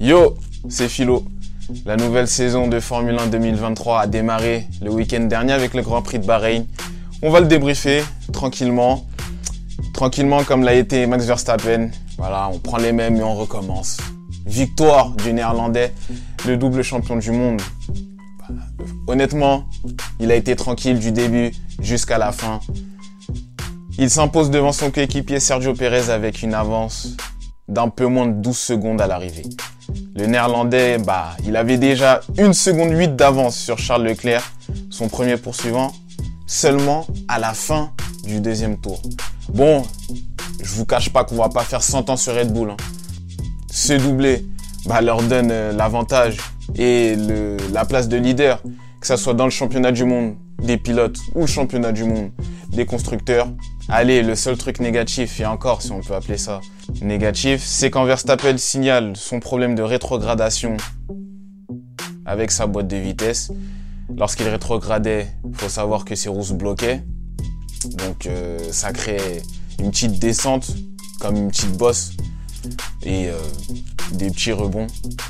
Yo, c'est Philo. La nouvelle saison de Formule 1 2023 a démarré le week-end dernier avec le Grand Prix de Bahreïn. On va le débriefer tranquillement. Tranquillement comme l'a été Max Verstappen. Voilà, on prend les mêmes et on recommence. Victoire du néerlandais, le double champion du monde. Honnêtement, il a été tranquille du début jusqu'à la fin. Il s'impose devant son coéquipier Sergio Perez avec une avance d'un peu moins de 12 secondes à l'arrivée. Le néerlandais, bah, il avait déjà une seconde 8 d'avance sur Charles Leclerc, son premier poursuivant, seulement à la fin du deuxième tour. Bon, je vous cache pas qu'on va pas faire 100 ans sur Red Bull. Hein. Ce doublé bah, leur donne euh, l'avantage et la place de leader, que ce soit dans le championnat du monde des pilotes ou le championnat du monde des constructeurs. Allez, le seul truc négatif, et encore si on peut appeler ça négatif, c'est quand Verstappen signale son problème de rétrogradation avec sa boîte de vitesse. Lorsqu'il rétrogradait, faut savoir que ses roues se bloquaient. Donc euh, ça crée une petite descente, comme une petite bosse, et euh, des petits rebonds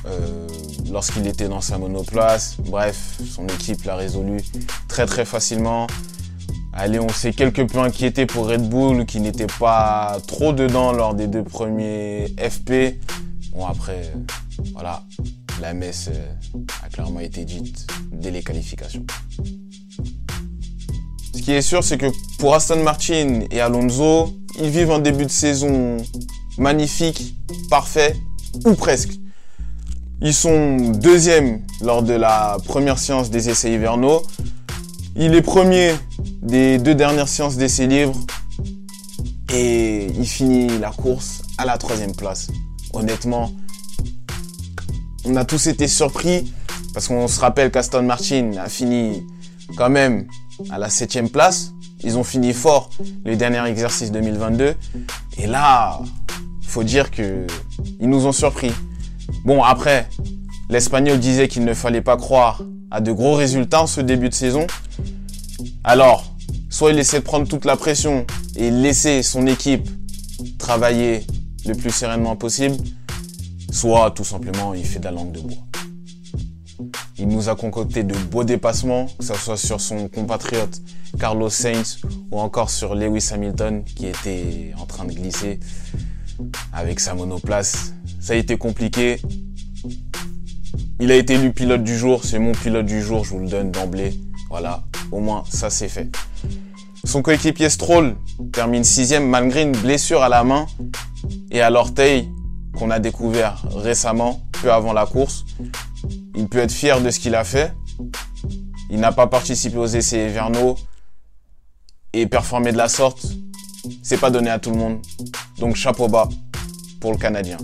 euh, lorsqu'il était dans sa monoplace. Bref, son équipe l'a résolu très très facilement. Allez, on s'est quelque peu inquiété pour Red Bull qui n'était pas trop dedans lors des deux premiers FP. Bon après, voilà, la messe a clairement été dite dès les qualifications. Ce qui est sûr, c'est que pour Aston Martin et Alonso, ils vivent un début de saison magnifique, parfait, ou presque. Ils sont deuxièmes lors de la première séance des essais hivernaux. Il est premier des deux dernières séances d'essais libres. Et il finit la course à la troisième place. Honnêtement, on a tous été surpris parce qu'on se rappelle qu'Aston Martin a fini quand même à la septième place. Ils ont fini fort le dernier exercice 2022. Et là, faut dire que ils nous ont surpris. Bon, après, l'Espagnol disait qu'il ne fallait pas croire à de gros résultats en ce début de saison. Alors, soit il essaie de prendre toute la pression et laisser son équipe travailler le plus sereinement possible, soit tout simplement il fait de la langue de bois. Il nous a concocté de beaux dépassements, que ce soit sur son compatriote Carlos Sainz ou encore sur Lewis Hamilton qui était en train de glisser avec sa monoplace. Ça a été compliqué. Il a été élu pilote du jour, c'est mon pilote du jour, je vous le donne d'emblée. Voilà, au moins ça c'est fait. Son coéquipier Stroll termine sixième malgré une blessure à la main et à l'orteil qu'on a découvert récemment, peu avant la course. Il peut être fier de ce qu'il a fait. Il n'a pas participé aux essais hivernaux et performer de la sorte, c'est pas donné à tout le monde. Donc chapeau bas pour le Canadien.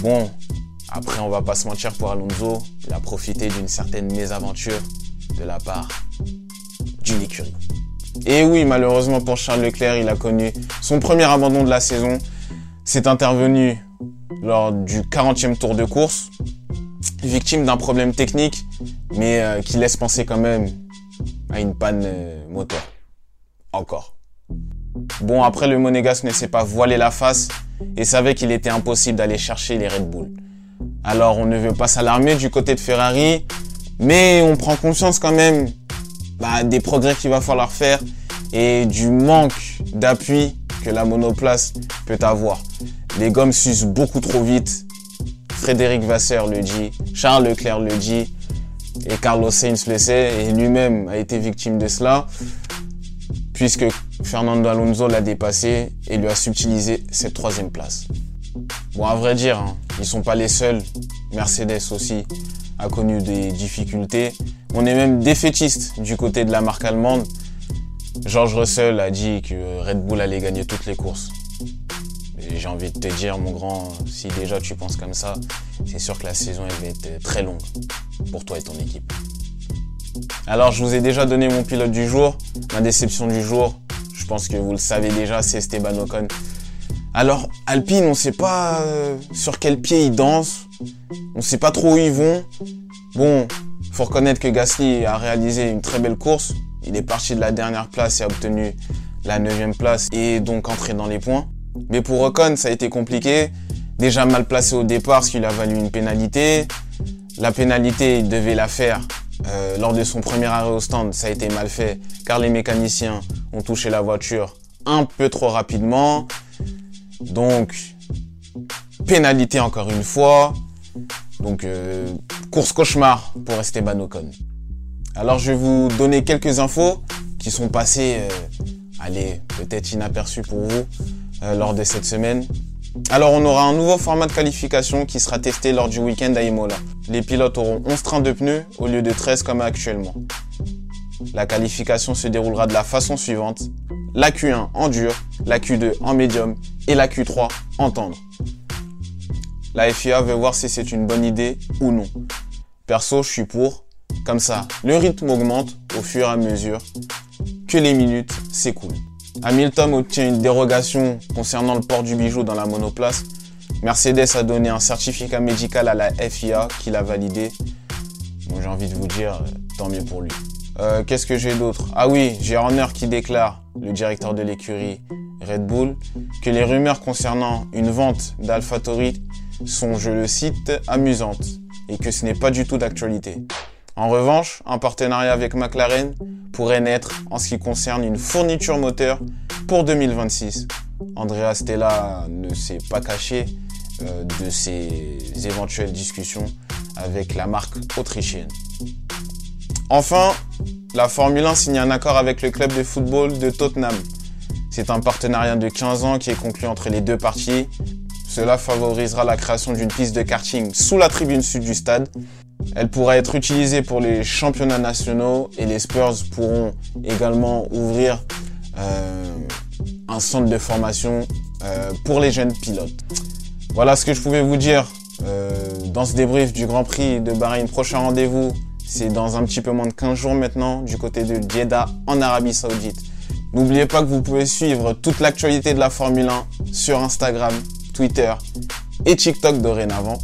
Bon, après on va pas se mentir pour Alonso, il a profité d'une certaine mésaventure de la part d'une écurie. Et oui, malheureusement pour Charles Leclerc, il a connu son premier abandon de la saison. C'est intervenu lors du 40e tour de course, victime d'un problème technique, mais euh, qui laisse penser quand même à une panne euh, moteur. Encore. Bon, après, le Monégasque ne s'est pas voilé la face et savait qu'il était impossible d'aller chercher les Red Bull. Alors, on ne veut pas s'alarmer du côté de Ferrari, mais on prend conscience quand même bah, des progrès qu'il va falloir faire et du manque d'appui que la monoplace peut avoir. Les gommes s'usent beaucoup trop vite. Frédéric Vasseur le dit, Charles Leclerc le dit, et Carlos Sainz le sait, et lui-même a été victime de cela puisque Fernando Alonso l'a dépassé et lui a subtilisé cette troisième place. Bon, à vrai dire, hein, ils sont pas les seuls. Mercedes aussi a connu des difficultés. On est même défaitiste du côté de la marque allemande. George Russell a dit que Red Bull allait gagner toutes les courses. J'ai envie de te dire, mon grand, si déjà tu penses comme ça, c'est sûr que la saison va être très longue pour toi et ton équipe. Alors, je vous ai déjà donné mon pilote du jour, ma déception du jour. Je pense que vous le savez déjà, c'est Esteban Ocon. Alors, Alpine, on sait pas euh, sur quel pied ils dansent. On sait pas trop où ils vont. Bon, Faut reconnaître que Gasly a réalisé une très belle course. Il est parti de la dernière place et a obtenu la neuvième place et donc entré dans les points. Mais pour Ocon, ça a été compliqué. Déjà mal placé au départ, ce qui lui a valu une pénalité. La pénalité, il devait la faire euh, lors de son premier arrêt au stand. Ça a été mal fait car les mécaniciens ont touché la voiture un peu trop rapidement. Donc, pénalité encore une fois. Donc, euh, course cauchemar pour Esteban Ocon. Alors, je vais vous donner quelques infos qui sont passées, euh, allez, peut-être inaperçues pour vous lors de cette semaine. Alors, on aura un nouveau format de qualification qui sera testé lors du week-end à Imola. Les pilotes auront 11 trains de pneus au lieu de 13 comme actuellement. La qualification se déroulera de la façon suivante. La Q1 en dur, la Q2 en médium et la Q3 en tendre. La FIA veut voir si c'est une bonne idée ou non. Perso, je suis pour. Comme ça, le rythme augmente au fur et à mesure que les minutes s'écoulent. Hamilton obtient une dérogation concernant le port du bijou dans la monoplace. Mercedes a donné un certificat médical à la FIA qui l'a validé. Bon, j'ai envie de vous dire, tant mieux pour lui. Euh, Qu'est-ce que j'ai d'autre? Ah oui, j'ai Horner qui déclare, le directeur de l'écurie Red Bull, que les rumeurs concernant une vente d'AlphaTauri sont, je le cite, amusantes et que ce n'est pas du tout d'actualité. En revanche, un partenariat avec McLaren pourrait naître en ce qui concerne une fourniture moteur pour 2026. Andrea Stella ne s'est pas caché euh, de ces éventuelles discussions avec la marque autrichienne. Enfin, la Formule 1 signe un accord avec le club de football de Tottenham. C'est un partenariat de 15 ans qui est conclu entre les deux parties. Cela favorisera la création d'une piste de karting sous la tribune sud du stade. Elle pourra être utilisée pour les championnats nationaux et les Spurs pourront également ouvrir euh, un centre de formation euh, pour les jeunes pilotes. Voilà ce que je pouvais vous dire euh, dans ce débrief du Grand Prix de Bahreïn. Prochain rendez-vous, c'est dans un petit peu moins de 15 jours maintenant du côté de Jeddah en Arabie Saoudite. N'oubliez pas que vous pouvez suivre toute l'actualité de la Formule 1 sur Instagram, Twitter et TikTok dorénavant.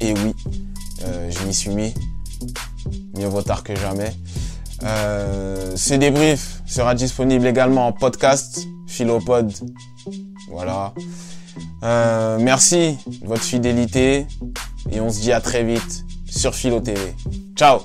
Et oui, euh, je m'y suis mis. Mieux vaut tard que jamais. Euh, ce débrief sera disponible également en podcast, Philopod. Voilà. Euh, merci de votre fidélité et on se dit à très vite sur Philo TV. Ciao